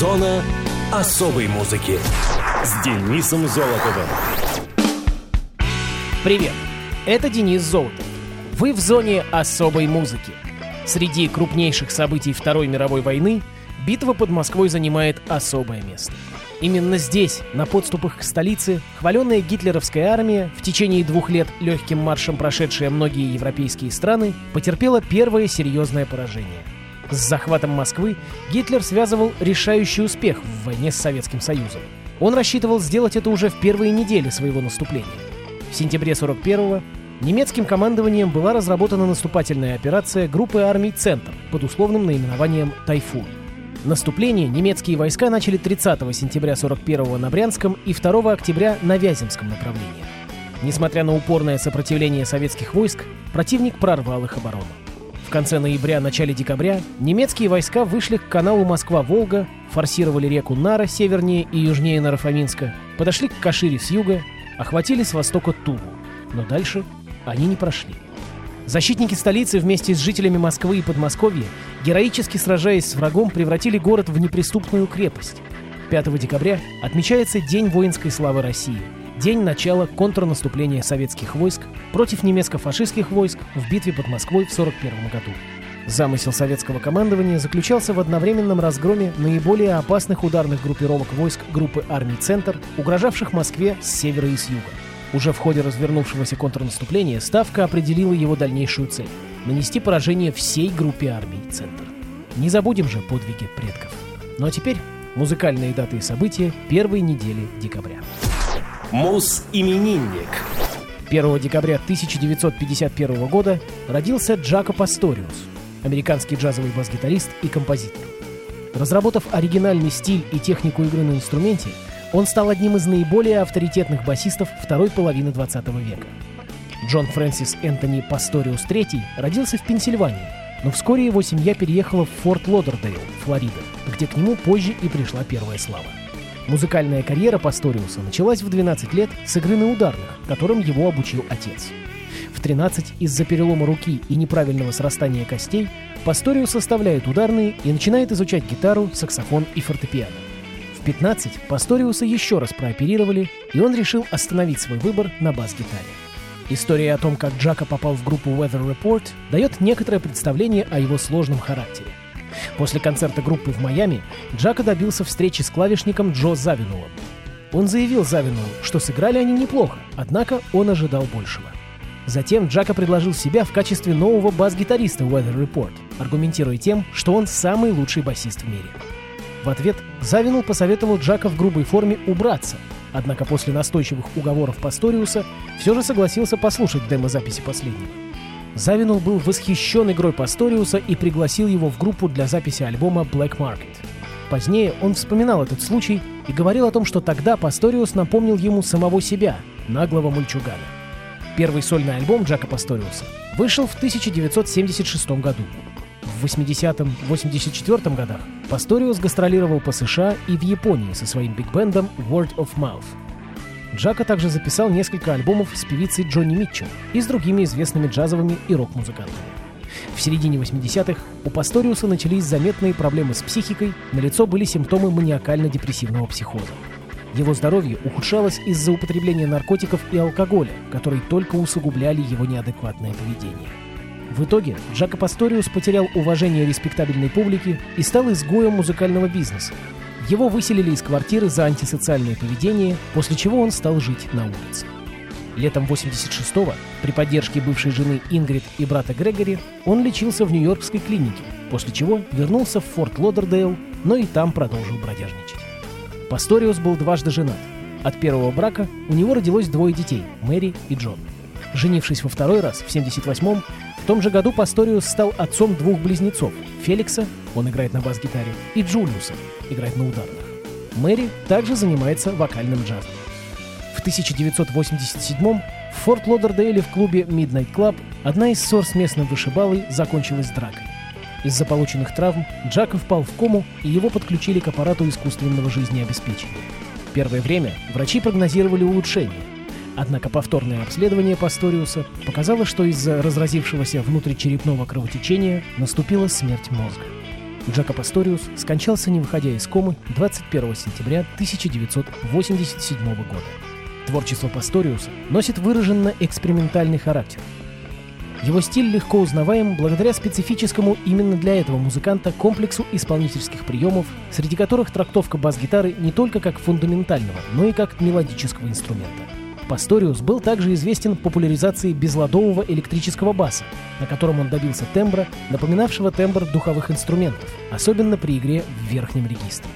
Зона особой музыки с Денисом Золотовым. Привет, это Денис Золотов. Вы в зоне особой музыки. Среди крупнейших событий Второй мировой войны битва под Москвой занимает особое место. Именно здесь, на подступах к столице, хваленная гитлеровская армия, в течение двух лет легким маршем прошедшая многие европейские страны, потерпела первое серьезное поражение. С захватом Москвы Гитлер связывал решающий успех в войне с Советским Союзом. Он рассчитывал сделать это уже в первые недели своего наступления. В сентябре 41-го немецким командованием была разработана наступательная операция группы армий «Центр» под условным наименованием «Тайфун». Наступление немецкие войска начали 30 сентября 41-го на Брянском и 2 октября на Вяземском направлении. Несмотря на упорное сопротивление советских войск, противник прорвал их оборону. В конце ноября-начале декабря немецкие войска вышли к каналу Москва-Волга, форсировали реку Нара севернее и южнее Нарафаминска, подошли к Кашире с юга, охватили с востока Тулу, но дальше они не прошли. Защитники столицы вместе с жителями Москвы и Подмосковья, героически сражаясь с врагом, превратили город в неприступную крепость. 5 декабря отмечается День воинской славы России, день начала контрнаступления советских войск против немецко-фашистских войск в битве под Москвой в 1941 году. Замысел советского командования заключался в одновременном разгроме наиболее опасных ударных группировок войск группы армий «Центр», угрожавших Москве с севера и с юга. Уже в ходе развернувшегося контрнаступления Ставка определила его дальнейшую цель – нанести поражение всей группе армий «Центр». Не забудем же подвиги предков. Ну а теперь музыкальные даты и события первой недели декабря. Мус-именинник. 1 декабря 1951 года родился Джако Пасториус, американский джазовый бас-гитарист и композитор. Разработав оригинальный стиль и технику игры на инструменте, он стал одним из наиболее авторитетных басистов второй половины 20 века. Джон Фрэнсис Энтони Пасториус III родился в Пенсильвании, но вскоре его семья переехала в Форт Лодердейл, Флорида, где к нему позже и пришла первая слава. Музыкальная карьера Пасториуса началась в 12 лет с игры на ударных, которым его обучил отец. В 13 из-за перелома руки и неправильного срастания костей Пасториус составляет ударные и начинает изучать гитару, саксофон и фортепиано. В 15 Пасториуса еще раз прооперировали, и он решил остановить свой выбор на бас-гитаре. История о том, как Джака попал в группу Weather Report, дает некоторое представление о его сложном характере. После концерта группы в Майами Джака добился встречи с клавишником Джо Завинулом. Он заявил Завинулу, что сыграли они неплохо, однако он ожидал большего. Затем Джака предложил себя в качестве нового бас-гитариста Weather Report, аргументируя тем, что он самый лучший басист в мире. В ответ Завинул посоветовал Джака в грубой форме убраться, однако после настойчивых уговоров Пасториуса все же согласился послушать демо-записи последнего. Завинул был восхищен игрой Пасториуса и пригласил его в группу для записи альбома Black Market. Позднее он вспоминал этот случай и говорил о том, что тогда Пасториус напомнил ему самого себя, наглого мальчугана. Первый сольный альбом Джака Пасториуса вышел в 1976 году. В 80-84 годах Пасториус гастролировал по США и в Японии со своим биг-бендом Word of Mouth. Джака также записал несколько альбомов с певицей Джонни Митчелл и с другими известными джазовыми и рок-музыкантами. В середине 80-х у Пасториуса начались заметные проблемы с психикой, налицо были симптомы маниакально-депрессивного психоза. Его здоровье ухудшалось из-за употребления наркотиков и алкоголя, которые только усугубляли его неадекватное поведение. В итоге Джако Пасториус потерял уважение респектабельной публики и стал изгоем музыкального бизнеса. Его выселили из квартиры за антисоциальное поведение, после чего он стал жить на улице. Летом 86-го, при поддержке бывшей жены Ингрид и брата Грегори, он лечился в Нью-Йоркской клинике, после чего вернулся в Форт Лодердейл, но и там продолжил бродяжничать. Пасториус был дважды женат. От первого брака у него родилось двое детей – Мэри и Джон. Женившись во второй раз, в 78-м, в том же году Пасториус стал отцом двух близнецов – Феликса, он играет на бас-гитаре, и Джулиуса, играет на ударных. Мэри также занимается вокальным джазом. В 1987-м в Форт Лодердейле в клубе Midnight Club одна из ссор с местным вышибалой закончилась дракой. Из-за полученных травм Джака впал в кому, и его подключили к аппарату искусственного жизнеобеспечения. Первое время врачи прогнозировали улучшение, Однако повторное обследование Пасториуса показало, что из-за разразившегося внутричерепного кровотечения наступила смерть мозга. Джако Пасториус скончался, не выходя из комы, 21 сентября 1987 года. Творчество Пасториуса носит выраженно экспериментальный характер. Его стиль легко узнаваем благодаря специфическому именно для этого музыканта комплексу исполнительских приемов, среди которых трактовка бас-гитары не только как фундаментального, но и как мелодического инструмента. Пасториус был также известен популяризацией безладового электрического баса, на котором он добился тембра, напоминавшего тембр духовых инструментов, особенно при игре в верхнем регистре.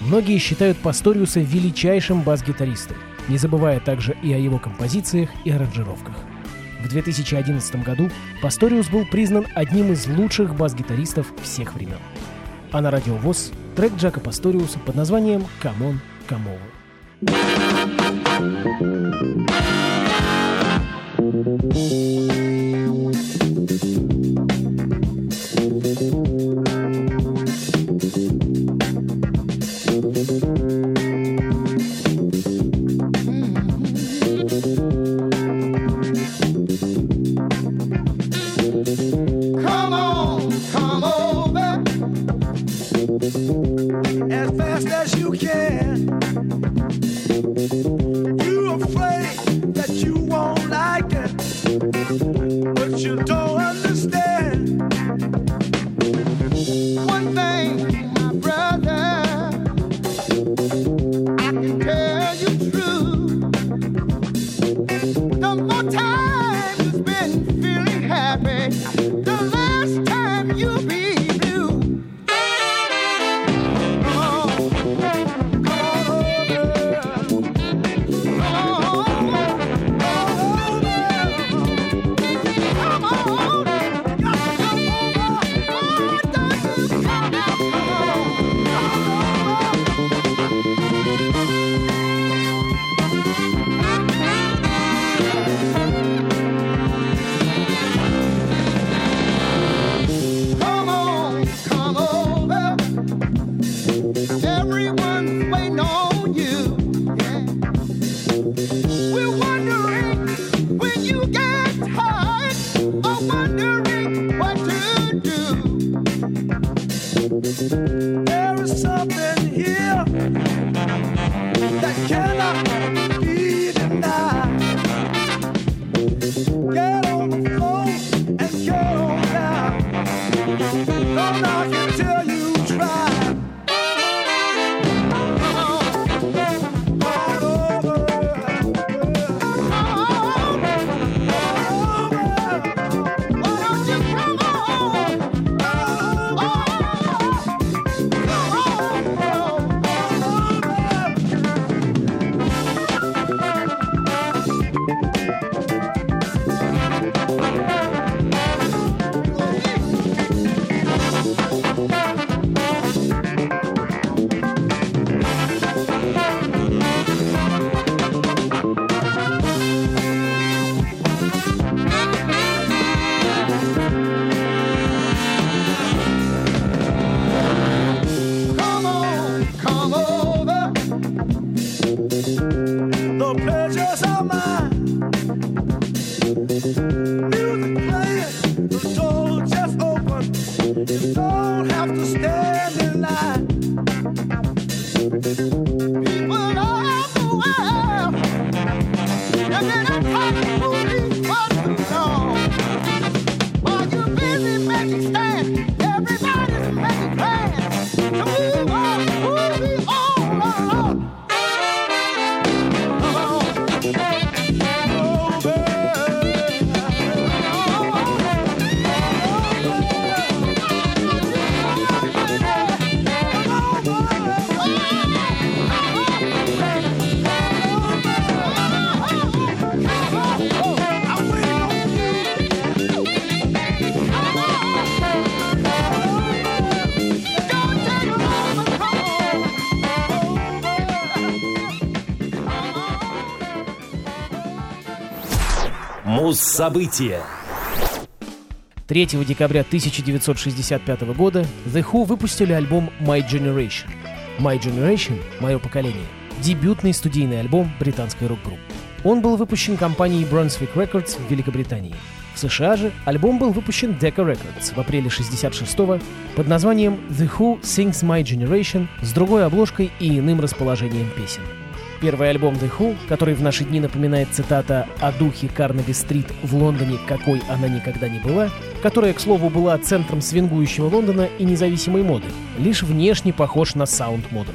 Многие считают Пасториуса величайшим бас-гитаристом, не забывая также и о его композициях и аранжировках. В 2011 году Пасториус был признан одним из лучших бас-гитаристов всех времен. А на радио ВОЗ трек Джака Пасториуса под названием «Come On, Thank you. baby. Woo! Муз-события. 3 декабря 1965 года The Who выпустили альбом My Generation. My Generation — «Мое поколение» — дебютный студийный альбом британской рок-группы. Он был выпущен компанией Brunswick Records в Великобритании. В США же альбом был выпущен Decca Records в апреле 66-го под названием The Who Sings My Generation с другой обложкой и иным расположением песен. Первый альбом The Who, который в наши дни напоминает цитата о духе Карнаби-стрит в Лондоне, какой она никогда не была, которая, к слову, была центром свингующего Лондона и независимой моды, лишь внешне похож на саунд модов.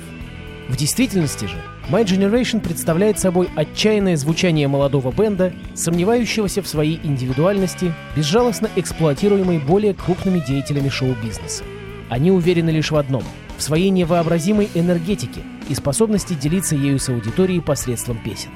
В действительности же, My Generation представляет собой отчаянное звучание молодого бенда, сомневающегося в своей индивидуальности, безжалостно эксплуатируемой более крупными деятелями шоу-бизнеса. Они уверены лишь в одном — в своей невообразимой энергетике и способности делиться ею с аудиторией посредством песен.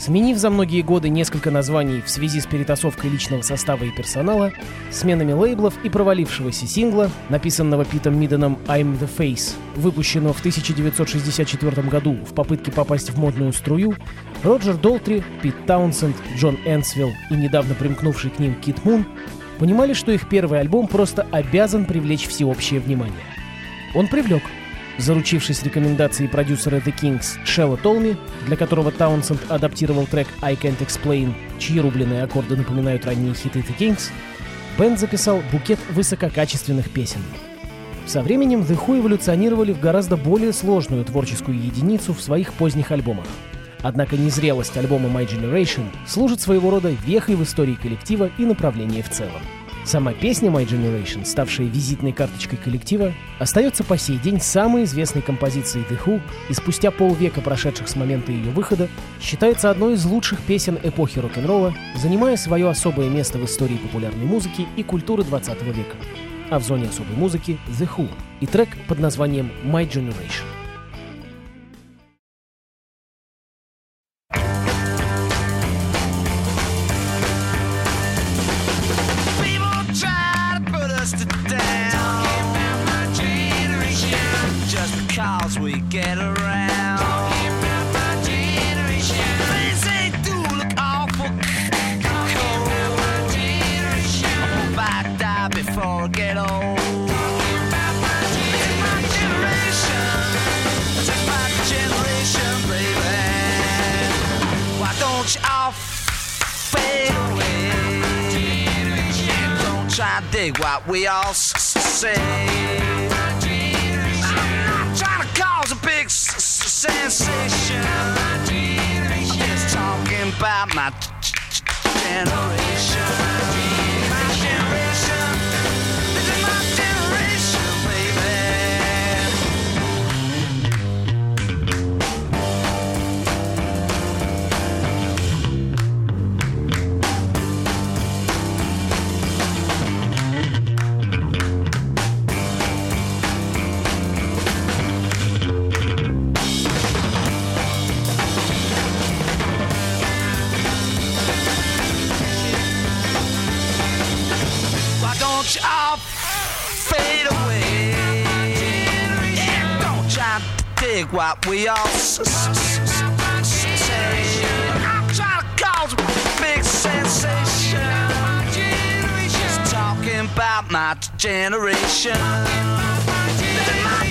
Сменив за многие годы несколько названий в связи с перетасовкой личного состава и персонала, сменами лейблов и провалившегося сингла, написанного Питом Мидденом «I'm the Face», выпущенного в 1964 году в попытке попасть в модную струю, Роджер Долтри, Пит Таунсенд, Джон Энсвилл и недавно примкнувший к ним Кит Мун понимали, что их первый альбом просто обязан привлечь всеобщее внимание. Он привлек – заручившись рекомендацией продюсера The Kings Шелла Толми, для которого Таунсенд адаптировал трек I Can't Explain, чьи рубленые аккорды напоминают ранние хиты The Kings, бенд записал букет высококачественных песен. Со временем The Who эволюционировали в гораздо более сложную творческую единицу в своих поздних альбомах. Однако незрелость альбома My Generation служит своего рода вехой в истории коллектива и направления в целом. Сама песня My Generation, ставшая визитной карточкой коллектива, остается по сей день самой известной композицией The Who и спустя полвека, прошедших с момента ее выхода, считается одной из лучших песен эпохи рок-н-ролла, занимая свое особое место в истории популярной музыки и культуры 20 века. А в зоне особой музыки The Who и трек под названием My Generation. cause we get around. Talking my generation. Things ain't do look awful. Talking my generation. I hope I die before I get old. Don't you all fade away? Don't try to dig what we all say. Sensation. I'm just talking about my generation. We all say. I'm to cause a big sensation. Just talking about my generation. My generation.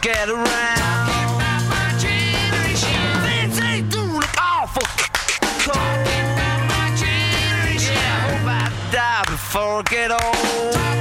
Get around. Things look awful. Yeah, I hope I die before I get old.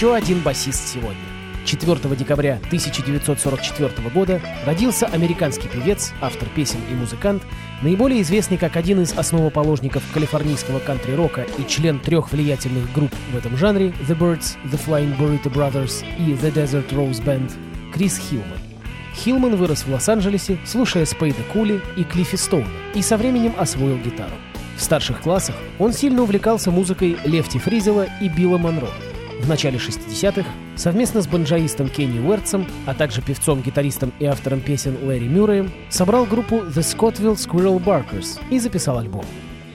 Еще один басист сегодня. 4 декабря 1944 года родился американский певец, автор песен и музыкант, наиболее известный как один из основоположников калифорнийского кантри-рока и член трех влиятельных групп в этом жанре The Birds, The Flying Burrito Brothers и The Desert Rose Band Крис Хилман. Хилман вырос в Лос-Анджелесе, слушая Спейда Кули и Клиффи Стоуна, и со временем освоил гитару. В старших классах он сильно увлекался музыкой Лефти Фризела и Билла Монро. В начале 60-х совместно с банджаистом Кенни Уэртсом, а также певцом, гитаристом и автором песен Лэри Мюрреем собрал группу The Scottville Squirrel Barkers и записал альбом.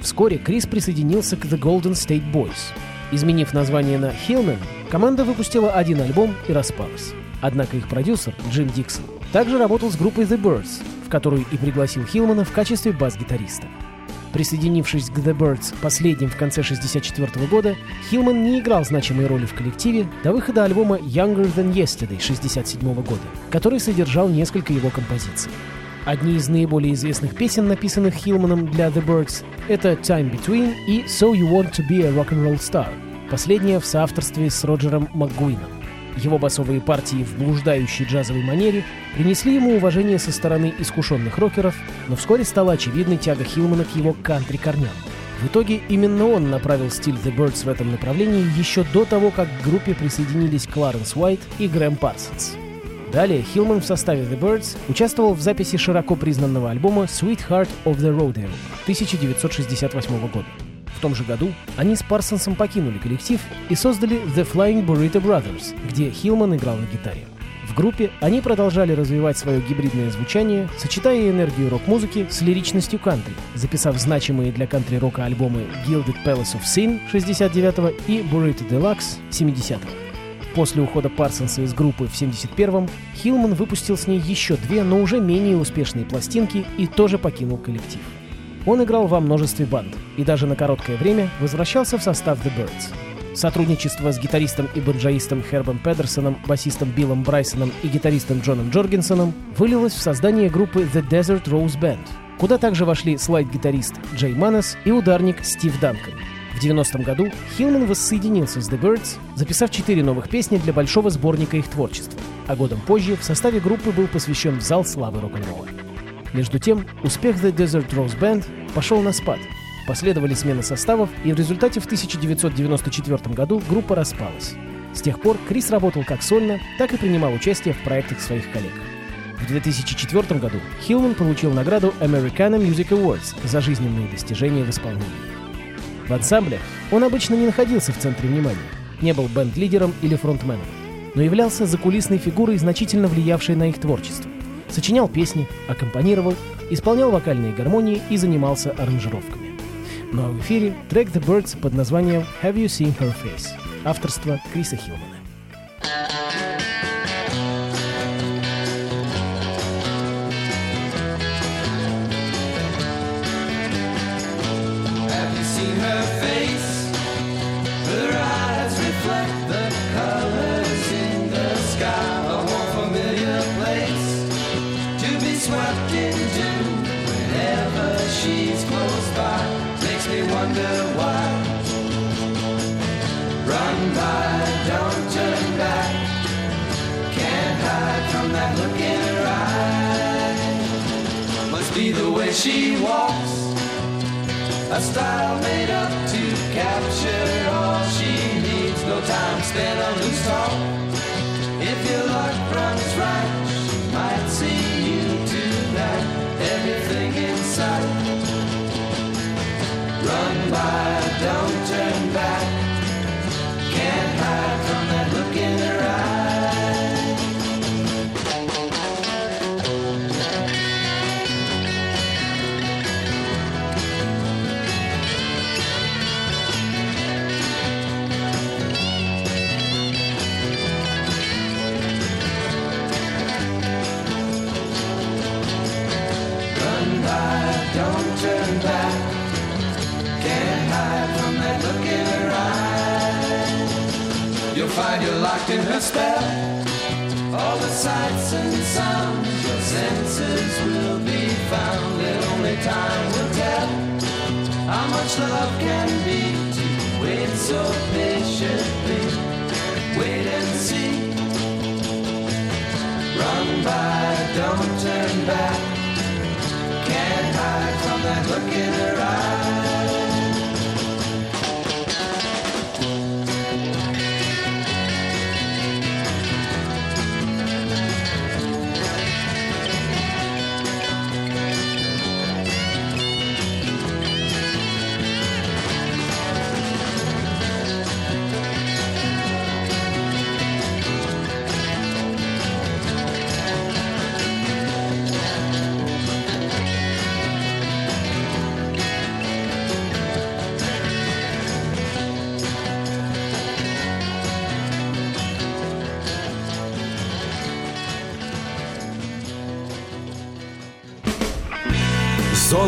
Вскоре Крис присоединился к The Golden State Boys. Изменив название на Hillman, команда выпустила один альбом и распалась. Однако их продюсер, Джим Диксон, также работал с группой The Birds, в которую и пригласил Хилмана в качестве бас-гитариста. Присоединившись к The Birds последним в конце 1964 года, Хилман не играл значимой роли в коллективе до выхода альбома Younger Than Yesterday 1967 года, который содержал несколько его композиций. Одни из наиболее известных песен, написанных Хилманом для The Birds, это Time Between и So You Want to Be a Rock'n'Roll Star, последняя в соавторстве с Роджером МакГуином. Его басовые партии в блуждающей джазовой манере принесли ему уважение со стороны искушенных рокеров, но вскоре стала очевидной тяга Хилмана к его кантри-корням. В итоге именно он направил стиль The Birds в этом направлении еще до того, как к группе присоединились Кларенс Уайт и Грэм Парсонс. Далее Хилман в составе The Birds участвовал в записи широко признанного альбома Sweetheart of the Rodeo 1968 года. В том же году они с Парсонсом покинули коллектив и создали The Flying Burrito Brothers, где Хилман играл на гитаре. В группе они продолжали развивать свое гибридное звучание, сочетая энергию рок-музыки с лиричностью кантри, записав значимые для кантри-рока альбомы Gilded Palace of Sin 69 и Burrito Deluxe 70 -го. После ухода Парсонса из группы в 71-м Хилман выпустил с ней еще две, но уже менее успешные пластинки и тоже покинул коллектив. Он играл во множестве банд и даже на короткое время возвращался в состав The Birds. Сотрудничество с гитаристом и банджаистом Хербом Педерсоном, басистом Биллом Брайсоном и гитаристом Джоном Джоргенсоном вылилось в создание группы The Desert Rose Band, куда также вошли слайд-гитарист Джей Манес и ударник Стив Данкан. В 90-м году Хилман воссоединился с The Birds, записав четыре новых песни для большого сборника их творчества, а годом позже в составе группы был посвящен в зал славы рок-н-ролла. Между тем, успех The Desert Rose Band пошел на спад. Последовали смены составов, и в результате в 1994 году группа распалась. С тех пор Крис работал как сольно, так и принимал участие в проектах своих коллег. В 2004 году Хилман получил награду Americana Music Awards за жизненные достижения в исполнении. В ансамблях он обычно не находился в центре внимания, не был бенд-лидером или фронтменом, но являлся закулисной фигурой, значительно влиявшей на их творчество сочинял песни, аккомпанировал, исполнял вокальные гармонии и занимался аранжировками. Ну а в эфире трек The Birds под названием Have You Seen Her Face? Авторство Криса Хилмана. Her face? Her eyes reflect the she walks. A style made up to capture all she needs. No time spent on loose talk. If your luck runs right, she might see you tonight. Everything in sight. Run by, don't turn back. Can't in spell. All the sights and sounds, your senses will be found, and only time will tell how much love can be to Wait so patiently, wait and see. Run by, don't turn back. Can't hide from that look in her eye.